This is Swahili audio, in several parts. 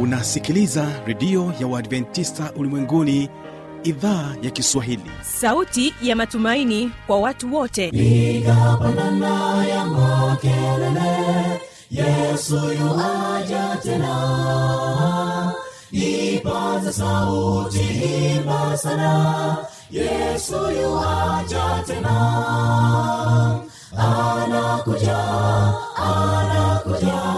unasikiliza redio ya uadventista ulimwenguni idhaa ya kiswahili. Sauti ya matumaini kwa watu wote. Nikapanana ya makelele yesu yuaja tena. Ipaze sauti imba sana yesu yuaja tena. Anakuja anakuja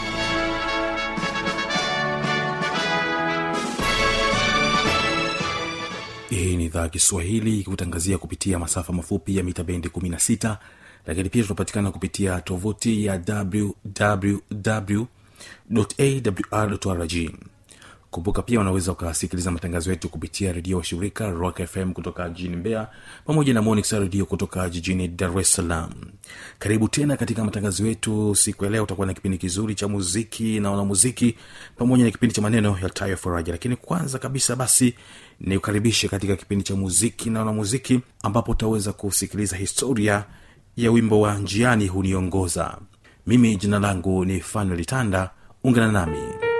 idhaa ya kiswahili ikikutangazia kupitia masafa mafupi ya mita bendi 16 lakini pia tunapatikana kupitia tovuti ya wwwawrrg kumbuka pia unaweza ukasikiliza matangazo yetu kupitia redio wa shirika rock fm kutoka jijini mbeya pamoja na monix redio kutoka jijini dar es salaam. Karibu tena katika matangazo yetu siku ya leo. Utakuwa na kipindi kizuri cha muziki na wanamuziki pamoja na kipindi cha maneno ya tayo faraja. Lakini kwanza kabisa basi ni ukaribishe katika kipindi cha muziki na wanamuziki ambapo utaweza kusikiliza historia ya wimbo wa njiani huniongoza. Mimi jina langu ni fanuel tanda ungana nami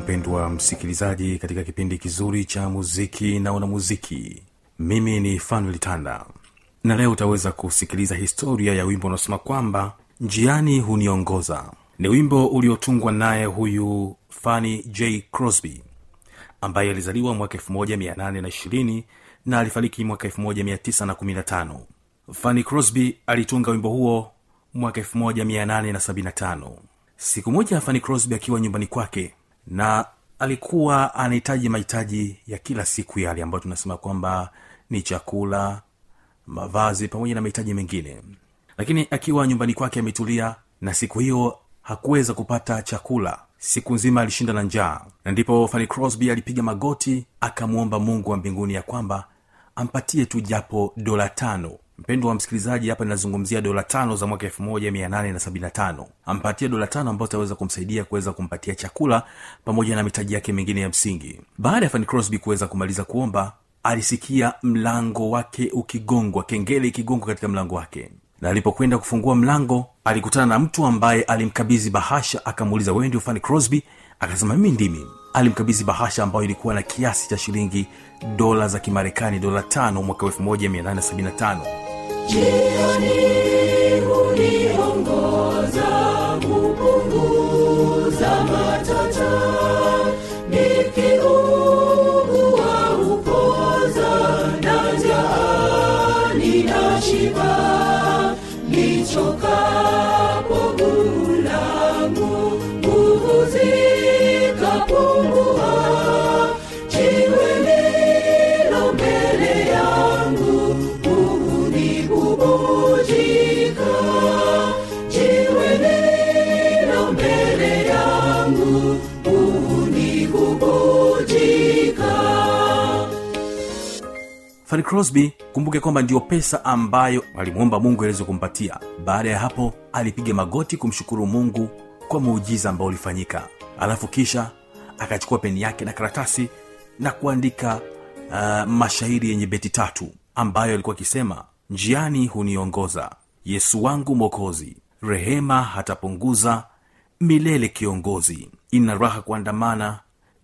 mpendwa msikilizaji katika kipindi kizuri cha muziki na wanamuziki. Mimi ni fanuel tanda na leo utaweza kusikiliza historia ya wimbo unaosema kwamba njiani huniongoza. Ni wimbo uliotungwa naye huyu fani j. Crosby ambaye alizaliwa mwaka 1820 na alifariki mwaka 1915 fani crosby alitunga wimbo huo mwaka 1875 siku moja fani crosby akiwa nyumbani kwake na alikuwa anahitaji mahitaji ya kila siku yale ambayo tunasema kwamba ni chakula mavazi pamoja na mahitaji mengine. Lakini akiwa nyumbani kwake ametulia na siku hiyo hakuweza kupata chakula. Siku nzima alishinda na njaa. Na ndipo fani crosby alipiga magoti akamwomba mungu wa mbinguni ya kwamba ampatie tu japo dola tano mpendo wa msikilizaji hapa ninazungumzia dola tano za mwaka 1875 ampatie dola tano ambayo itaweza kumsaidia kuweza kumpatia chakula pamoja na mitaji yake mengine ya msingi. Baada ya fan crosby kuweza kumaliza kuomba alisikia mlango wake ukigongwa kengele ikigongwa katika mlango wake. Na alipokwenda kufungua mlango alikutana na mtu ambaye alimkabidhi bahasha akamuuliza wewe ndio fan crosby? Akasema mimi ndimi. Alimkabidhi bahasha ambayo ilikuwa na kiasi cha shilingi dola za kimarekani dola tano mwaka 1875 Gianni. Crosby kumbuke kwamba ndiyo pesa ambayo alimwomba mungu aweze kumpatia. Baada ya hapo alipiga magoti kumshukuru mungu kwa muujiza ambao ulifanyika. Alafu kisha akachukua peni yake na karatasi na kuandika uh, mashairi yenye beti tatu ambayo alikuwa akisema njiani huniongoza. Yesu wangu mwokozi. Rehema hatapunguza milele kiongozi. Ina raha kuandamana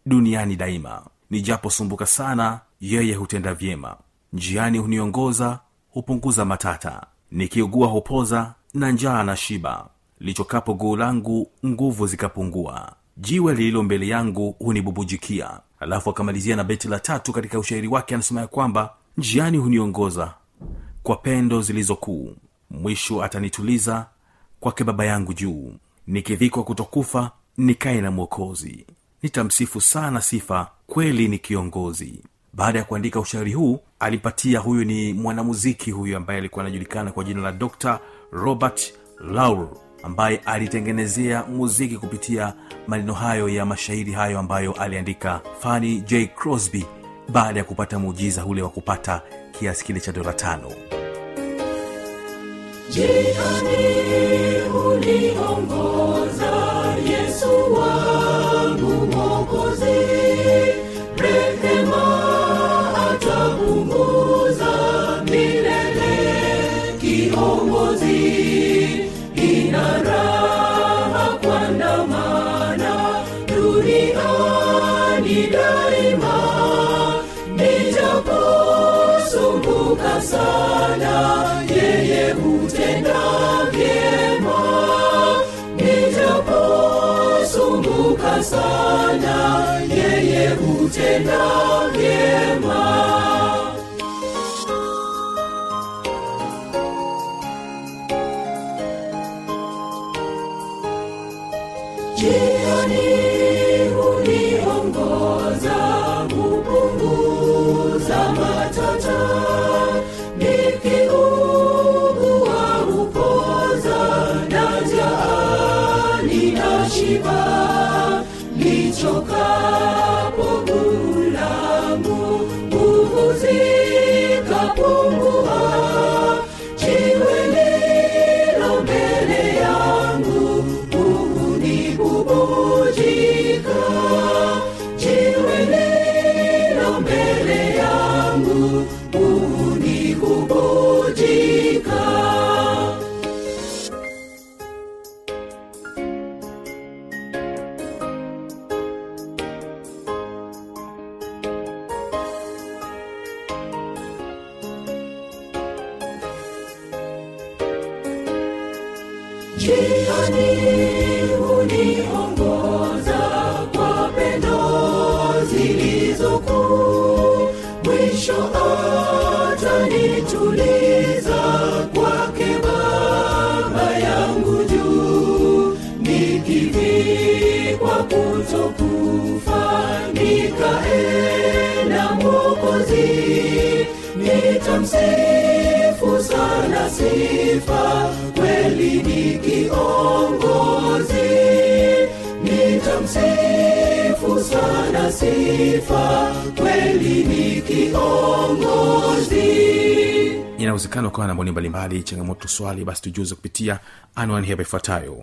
duniani daima. Nijaposumbuka sana yeye hutenda vyema njiani huniongoza hupunguza matata. Nikiugua hupoza na njaa na shiba. Lichokapo guu langu nguvu zikapungua. Jiwe lililo mbele yangu hunibubujikia. Alafu akamalizia na beti la tatu katika ushairi wake anasema ya kwamba njiani huniongoza kwa pendo zilizokuu. Mwisho atanituliza kwake baba yangu juu. Nikivikwa kutokufa nikaye na mwokozi. Nitamsifu sana sifa kweli ni kiongozi baada ya kuandika ushairi huu alipatia huyu ni mwanamuziki huyu ambaye alikuwa anajulikana kwa jina la dr robert laur ambaye alitengenezea muziki kupitia maneno hayo ya mashairi hayo ambayo aliandika fani j. Crosby baada ya kupata muujiza ule wa kupata kiasi kile cha dola tano. Jiani uliongoza Yesu wangu hutenda mwisho atanituliza kwake baba yangu juu. Nikivikwa kutokufa nikae mokozi nitamsifu sana sifa kweli ni sifa kweli ni kiongozi. Inawezekana ukawa na maoni mbalimbali changamoto swali basi tujuze kupitia anwani hapa ifuatayo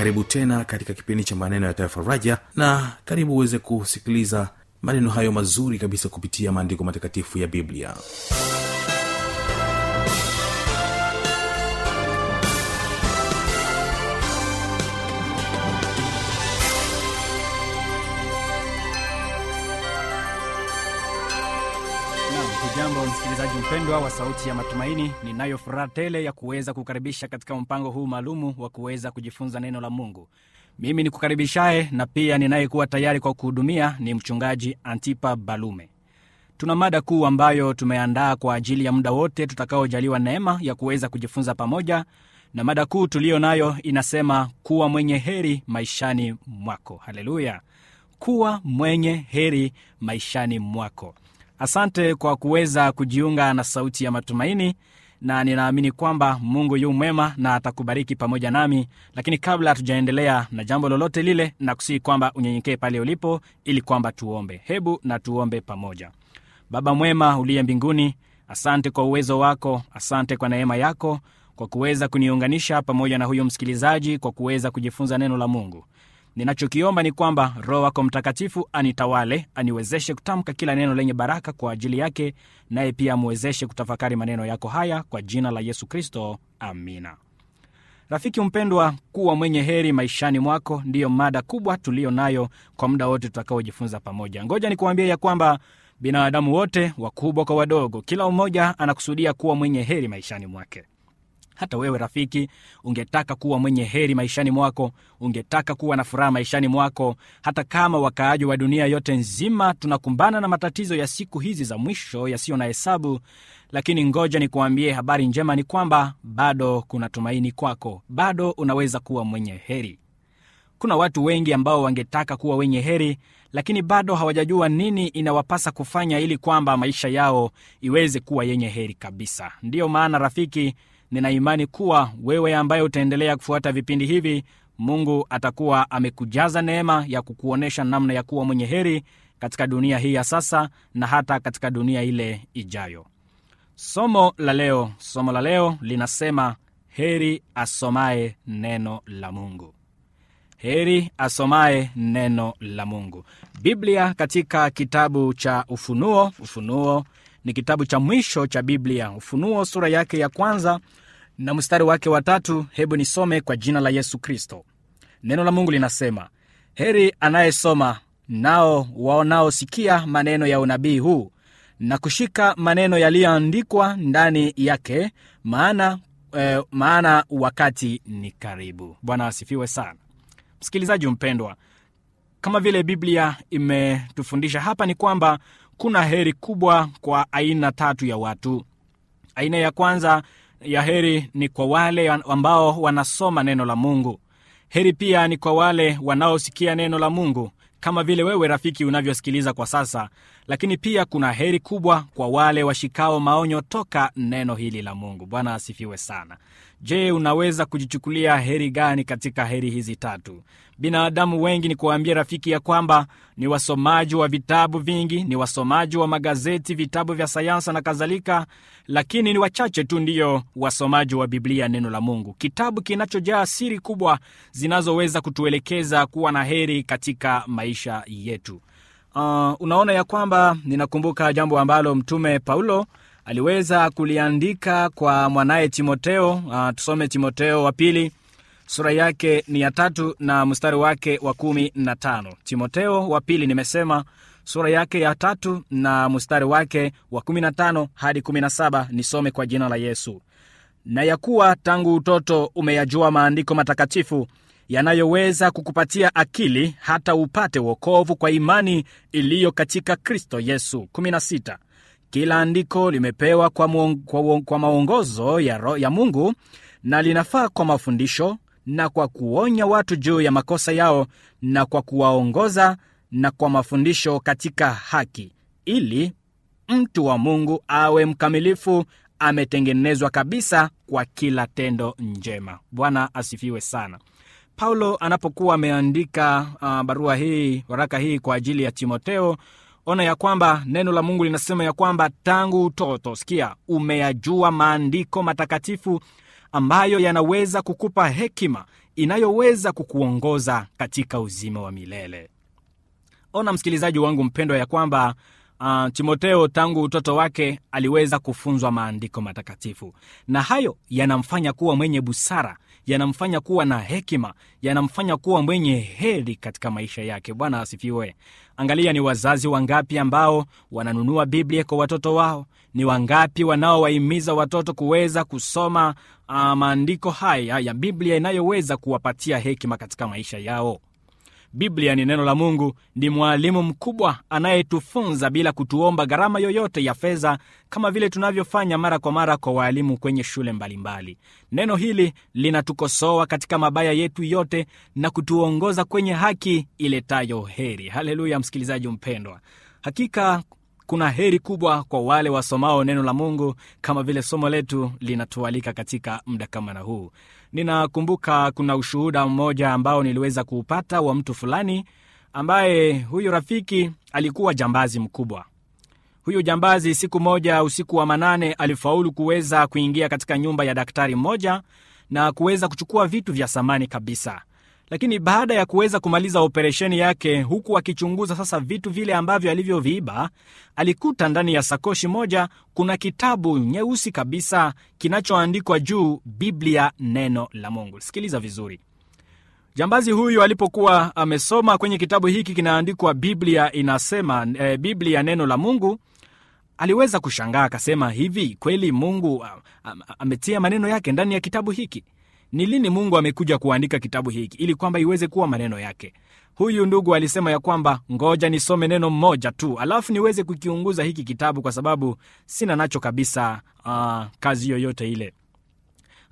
karibu tena katika kipindi cha maneno ya taifa raja na karibu uweze kusikiliza maneno hayo mazuri kabisa kupitia maandiko matakatifu ya biblia hujambo msikilizaji mpendwa wa sauti ya matumaini. Ninayo furaha tele ya kuweza kukaribisha katika mpango huu maalumu wa kuweza kujifunza neno la mungu. Mimi ni kukaribishaye na pia ninayekuwa tayari kwa kuhudumia ni mchungaji antipa balume. Tuna mada kuu ambayo tumeandaa kwa ajili ya muda wote tutakaojaliwa neema ya kuweza kujifunza pamoja na mada kuu tuliyo nayo inasema kuwa mwenye heri maishani mwako. Haleluya! Kuwa mwenye heri maishani mwako asante kwa kuweza kujiunga na sauti ya matumaini na ninaamini kwamba mungu yu mwema na atakubariki pamoja nami lakini kabla hatujaendelea na jambo lolote lile na kusihi kwamba unyenyekee pale ulipo ili kwamba tuombe. Hebu na tuombe pamoja. Baba mwema uliye mbinguni asante kwa uwezo wako asante kwa neema yako kwa kuweza kuniunganisha pamoja na huyo msikilizaji kwa kuweza kujifunza neno la mungu ninachokiomba ni kwamba roho wako mtakatifu anitawale aniwezeshe kutamka kila neno lenye baraka kwa ajili yake naye pia amwezeshe kutafakari maneno yako haya kwa jina la yesu kristo. Amina. Rafiki mpendwa kuwa mwenye heri maishani mwako ndiyo mada kubwa tuliyo nayo kwa muda wote tutakaojifunza pamoja. Ngoja nikuambia ya kwamba binadamu wote wakubwa kwa wadogo kila mmoja anakusudia kuwa mwenye heri maishani mwake hata wewe rafiki ungetaka kuwa mwenye heri maishani mwako ungetaka kuwa na furaha maishani mwako. Hata kama wakaaji wa dunia yote nzima tunakumbana na matatizo ya siku hizi za mwisho yasiyo na hesabu lakini ngoja nikuambie habari njema ni kwamba bado kuna tumaini kwako. Bado unaweza kuwa mwenye heri. Kuna watu wengi ambao wangetaka kuwa wenye heri lakini bado hawajajua nini inawapasa kufanya ili kwamba maisha yao iweze kuwa yenye heri kabisa. Ndiyo maana rafiki nina imani kuwa wewe ambaye utaendelea kufuata vipindi hivi mungu atakuwa amekujaza neema ya kukuonyesha namna ya kuwa mwenye heri katika dunia hii ya sasa na hata katika dunia ile ijayo. Somo la leo somo la leo linasema heri asomaye neno la mungu. Heri asomaye neno la mungu. Biblia katika kitabu cha ufunuo ufunuo ni kitabu cha mwisho cha biblia. Ufunuo sura yake ya kwanza na mstari wake wa tatu. Hebu nisome kwa jina la yesu kristo. Neno la mungu linasema heri anayesoma nao waonaosikia maneno ya unabii huu na kushika maneno yaliyoandikwa ndani yake maana eh, maana wakati ni karibu. Bwana asifiwe sana. Msikilizaji mpendwa kama vile biblia imetufundisha hapa ni kwamba kuna heri kubwa kwa aina tatu ya watu. Aina ya kwanza ya heri ni kwa wale ambao wanasoma neno la mungu. Heri pia ni kwa wale wanaosikia neno la mungu kama vile wewe rafiki unavyosikiliza kwa sasa lakini pia kuna heri kubwa kwa wale washikao maonyo toka neno hili la mungu. Bwana asifiwe sana. Je unaweza kujichukulia heri gani katika heri hizi tatu? Binadamu wengi ni kuwaambia rafiki ya kwamba ni wasomaji wa vitabu vingi ni wasomaji wa magazeti vitabu vya sayansa na kadhalika lakini ni wachache tu ndiyo wasomaji wa biblia neno la mungu. Kitabu kinachojaa siri kubwa zinazoweza kutuelekeza kuwa na heri katika maisha yetu uh, unaona ya kwamba ninakumbuka jambo ambalo mtume paulo aliweza kuliandika kwa mwanaye timoteo uh, tusome timoteo wa pili sura yake ni ya tatu na mstari wake wa kumi na tano. Timoteo wa pili nimesema sura yake ya tatu na mstari wake wa kumi na tano hadi kumi na saba. Nisome kwa jina la yesu. Na ya kuwa tangu utoto umeyajua maandiko matakatifu yanayoweza kukupatia akili hata upate wokovu kwa imani iliyo katika kristo yesu. 16 kila andiko limepewa kwa, muong, kwa, kwa maongozo ya, ya mungu na linafaa kwa mafundisho na kwa kuonya watu juu ya makosa yao na kwa kuwaongoza na kwa mafundisho katika haki ili mtu wa mungu awe mkamilifu ametengenezwa kabisa kwa kila tendo njema. Bwana asifiwe sana paulo anapokuwa ameandika uh, barua hii waraka hii kwa ajili ya timoteo ona ya kwamba neno la mungu linasema ya kwamba tangu utoto sikia umeyajua maandiko matakatifu ambayo yanaweza kukupa hekima inayoweza kukuongoza katika uzima wa milele. Ona msikilizaji wangu mpendwa ya kwamba uh, timoteo tangu utoto wake aliweza kufunzwa maandiko matakatifu. Na hayo yanamfanya kuwa mwenye busara yanamfanya kuwa na hekima yanamfanya kuwa mwenye heri katika maisha yake. Bwana asifiwe. Angalia ni wazazi wangapi ambao wananunua biblia kwa watoto wao? Ni wangapi wanaowahimiza watoto kuweza kusoma uh, maandiko haya ya biblia inayoweza kuwapatia hekima katika maisha yao biblia ni neno la mungu ni mwalimu mkubwa anayetufunza bila kutuomba gharama yoyote ya fedha kama vile tunavyofanya mara kwa mara kwa waalimu kwenye shule mbalimbali. Neno hili linatukosoa katika mabaya yetu yote na kutuongoza kwenye haki iletayo heri. Haleluya msikilizaji mpendwa. Hakika kuna heri kubwa kwa wale wasomao neno la mungu kama vile somo letu linatualika katika muda kama na huu ninakumbuka kuna ushuhuda mmoja ambao niliweza kuupata wa mtu fulani ambaye huyu rafiki alikuwa jambazi mkubwa. Huyu jambazi siku moja usiku wa manane alifaulu kuweza kuingia katika nyumba ya daktari mmoja na kuweza kuchukua vitu vya samani kabisa lakini baada ya kuweza kumaliza operesheni yake huku akichunguza sasa vitu vile ambavyo alivyoviiba alikuta ndani ya sakoshi moja kuna kitabu nyeusi kabisa kinachoandikwa juu biblia neno la mungu. Sikiliza vizuri. Jambazi huyu alipokuwa amesoma kwenye kitabu hiki kinaandikwa biblia inasema e, biblia neno la mungu aliweza kushangaa akasema hivi kweli mungu ametia maneno yake ndani ya kitabu hiki ni lini mungu amekuja kuandika kitabu hiki ili kwamba iweze kuwa maneno yake? Huyu ndugu alisema ya kwamba ngoja nisome neno mmoja tu alafu niweze kukiunguza hiki kitabu kwa sababu sina nacho kabisa uh, kazi yoyote ile.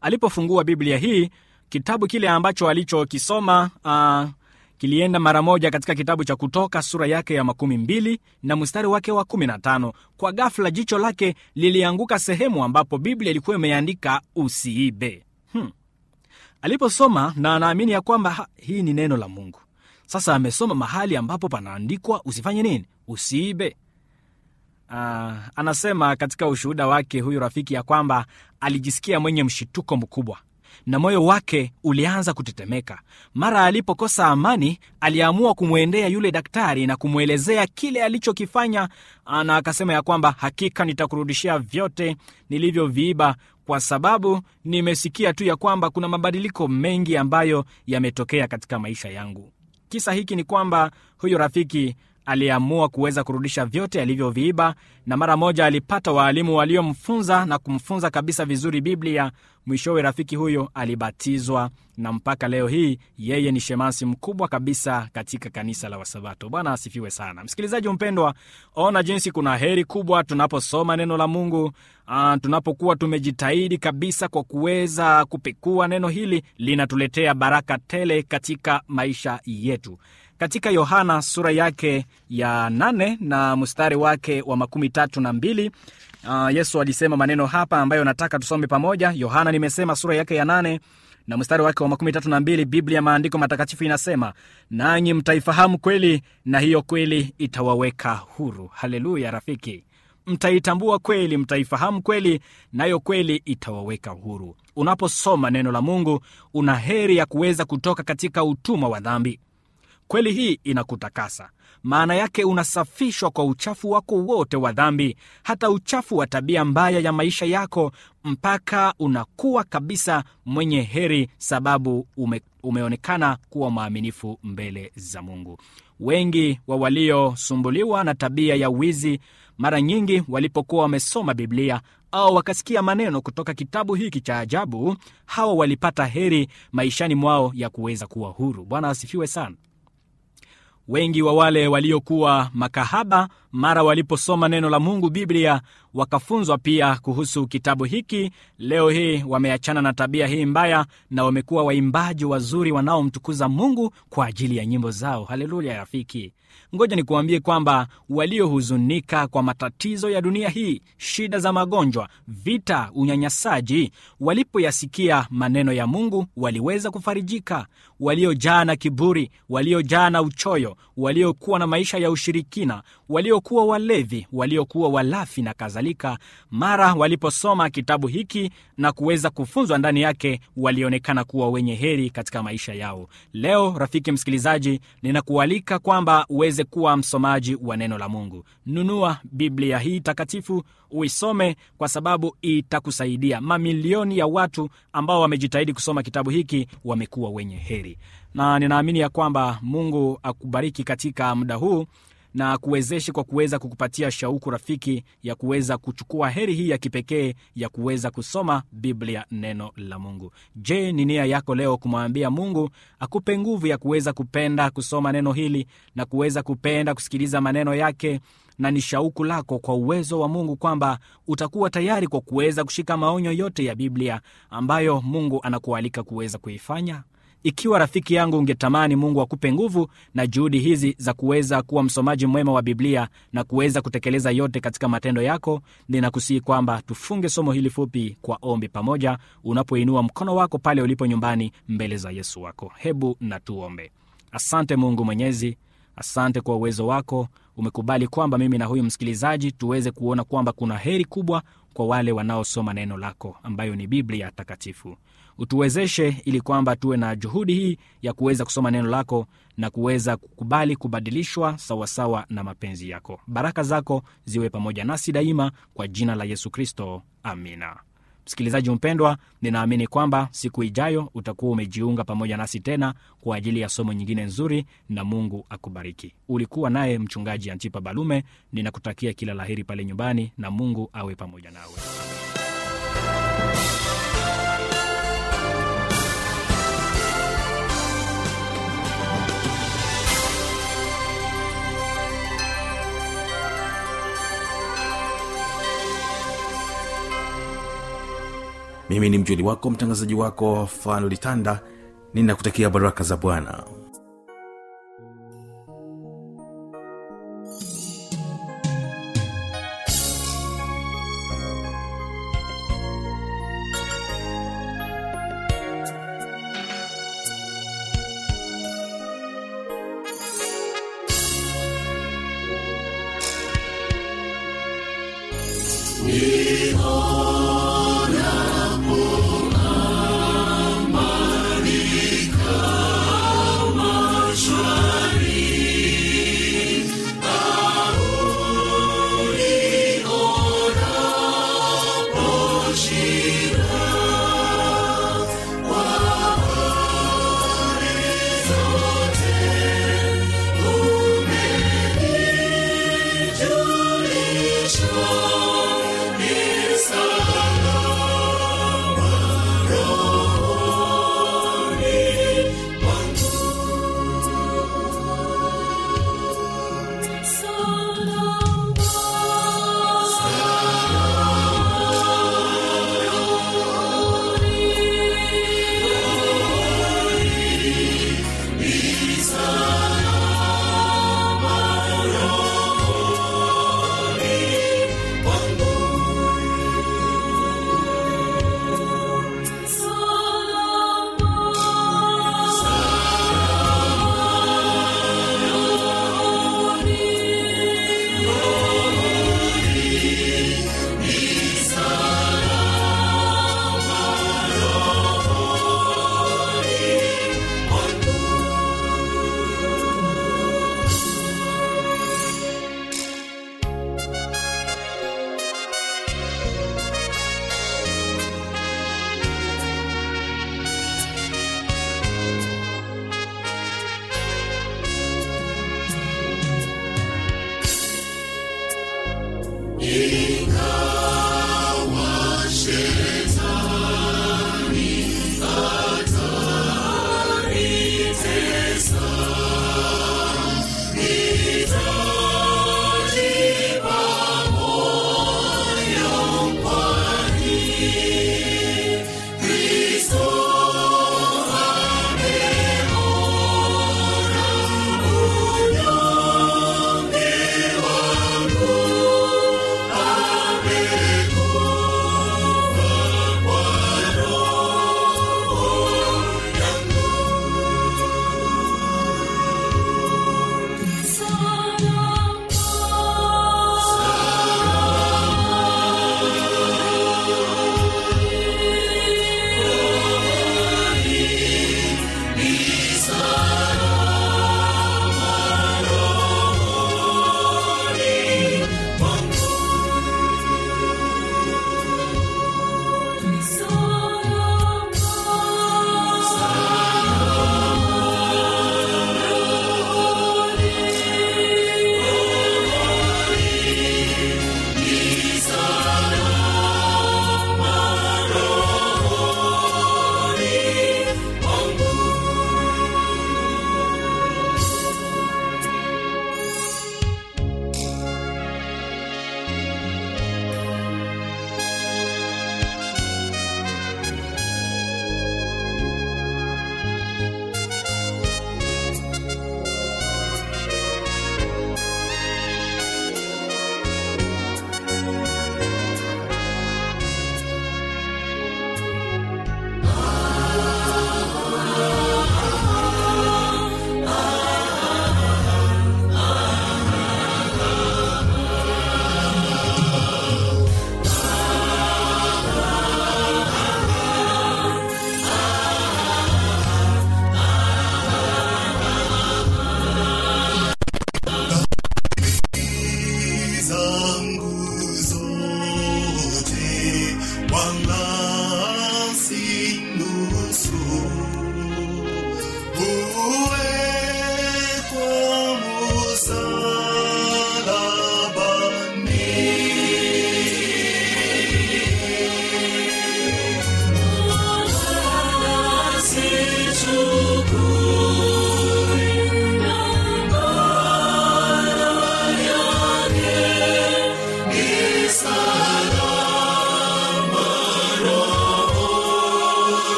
Alipofungua biblia hii kitabu kile ambacho alichokisoma uh, kilienda mara moja katika kitabu cha kutoka sura yake ya makumi mbili na mstari wake wa kumi na tano. Kwa ghafla jicho lake lilianguka sehemu ambapo biblia ilikuwa imeandika usiibe. Hmm. Aliposoma na anaamini ya kwamba hii ni neno la mungu. Sasa amesoma mahali ambapo panaandikwa usifanye nini? Usiibe. Uh, anasema katika ushuhuda wake huyu rafiki ya kwamba alijisikia mwenye mshituko mkubwa na moyo wake ulianza kutetemeka. Mara alipokosa amani aliamua kumwendea yule daktari na kumwelezea kile alichokifanya. Ah, na akasema ya kwamba hakika nitakurudishia vyote nilivyoviiba kwa sababu nimesikia tu ya kwamba kuna mabadiliko mengi ambayo yametokea katika maisha yangu. Kisa hiki ni kwamba huyu rafiki aliamua kuweza kurudisha vyote alivyoviiba na mara moja alipata waalimu waliomfunza na kumfunza kabisa vizuri biblia. Mwishowe rafiki huyo alibatizwa na mpaka leo hii yeye ni shemasi mkubwa kabisa katika kanisa la wasabato. Bwana asifiwe sana. Msikilizaji mpendwa ona jinsi kuna heri kubwa tunaposoma neno la mungu uh, tunapokuwa tumejitahidi kabisa kwa kuweza kupekua neno hili linatuletea baraka tele katika maisha yetu katika yohana sura yake ya nane na mstari wake wa makumi tatu na mbili uh, yesu alisema maneno hapa ambayo nataka tusome pamoja. Yohana nimesema sura yake ya nane na mstari wake wa makumi tatu na mbili biblia maandiko matakatifu inasema nanyi mtaifahamu kweli na hiyo kweli itawaweka huru. Haleluya rafiki. Mtaitambua kweli mtaifahamu kweli nayo kweli itawaweka huru. Unaposoma neno la mungu una heri ya kuweza kutoka katika utumwa wa dhambi kweli hii inakutakasa. Maana yake unasafishwa kwa uchafu wako wote wa dhambi hata uchafu wa tabia mbaya ya maisha yako mpaka unakuwa kabisa mwenye heri sababu ume, umeonekana kuwa mwaminifu mbele za mungu. Wengi wa waliosumbuliwa na tabia ya wizi mara nyingi walipokuwa wamesoma biblia au wakasikia maneno kutoka kitabu hiki cha ajabu hawa walipata heri maishani mwao ya kuweza kuwa huru. Bwana asifiwe sana wengi wa wale waliokuwa makahaba mara waliposoma neno la mungu biblia wakafunzwa pia kuhusu kitabu hiki. Leo hii wameachana na tabia hii mbaya na wamekuwa waimbaji wazuri wanaomtukuza mungu kwa ajili ya nyimbo zao. Haleluya rafiki. Ngoja nikuambie kwamba waliohuzunika kwa matatizo ya dunia hii shida za magonjwa vita unyanyasaji walipoyasikia maneno ya mungu waliweza kufarijika. Waliojaa na kiburi waliojaa na uchoyo waliokuwa na maisha ya ushirikina waliokuwa walevi waliokuwa walafi na kadhalika mara waliposoma kitabu hiki na kuweza kufunzwa ndani yake walionekana kuwa wenye heri katika maisha yao. Leo rafiki msikilizaji ninakualika kwamba uweze kuwa msomaji wa neno la mungu. Nunua biblia hii takatifu uisome kwa sababu itakusaidia. Mamilioni ya watu ambao wamejitahidi kusoma kitabu hiki wamekuwa wenye heri. Na ninaamini ya kwamba mungu akubariki katika muda huu na kuwezeshe kwa kuweza kukupatia shauku rafiki ya kuweza kuchukua heri hii ya kipekee ya kuweza kusoma biblia neno la mungu. Je ni nia yako leo kumwambia mungu akupe nguvu ya kuweza kupenda kusoma neno hili na kuweza kupenda kusikiliza maneno yake? Na ni shauku lako kwa uwezo wa mungu kwamba utakuwa tayari kwa kuweza kushika maonyo yote ya biblia ambayo mungu anakualika kuweza kuifanya ikiwa rafiki yangu ungetamani mungu akupe nguvu na juhudi hizi za kuweza kuwa msomaji mwema wa biblia na kuweza kutekeleza yote katika matendo yako ninakusihi kwamba tufunge somo hili fupi kwa ombi pamoja unapoinua mkono wako pale ulipo nyumbani mbele za yesu wako. Hebu na tuombe. Asante mungu mwenyezi asante kwa uwezo wako. Umekubali kwamba mimi na huyu msikilizaji tuweze kuona kwamba kuna heri kubwa kwa wale wanaosoma neno lako ambayo ni biblia takatifu utuwezeshe ili kwamba tuwe na juhudi hii ya kuweza kusoma neno lako na kuweza kukubali kubadilishwa sawasawa na mapenzi yako. Baraka zako ziwe pamoja nasi daima kwa jina la yesu kristo. Amina. Msikilizaji mpendwa ninaamini kwamba siku ijayo utakuwa umejiunga pamoja nasi tena kwa ajili ya somo nyingine nzuri na mungu akubariki. Ulikuwa naye mchungaji antipa balume ninakutakia kila la heri pale nyumbani na mungu awe pamoja nawe mimi ni mjoli wako mtangazaji wako fanolitanda ninakutakia baraka za bwana Sana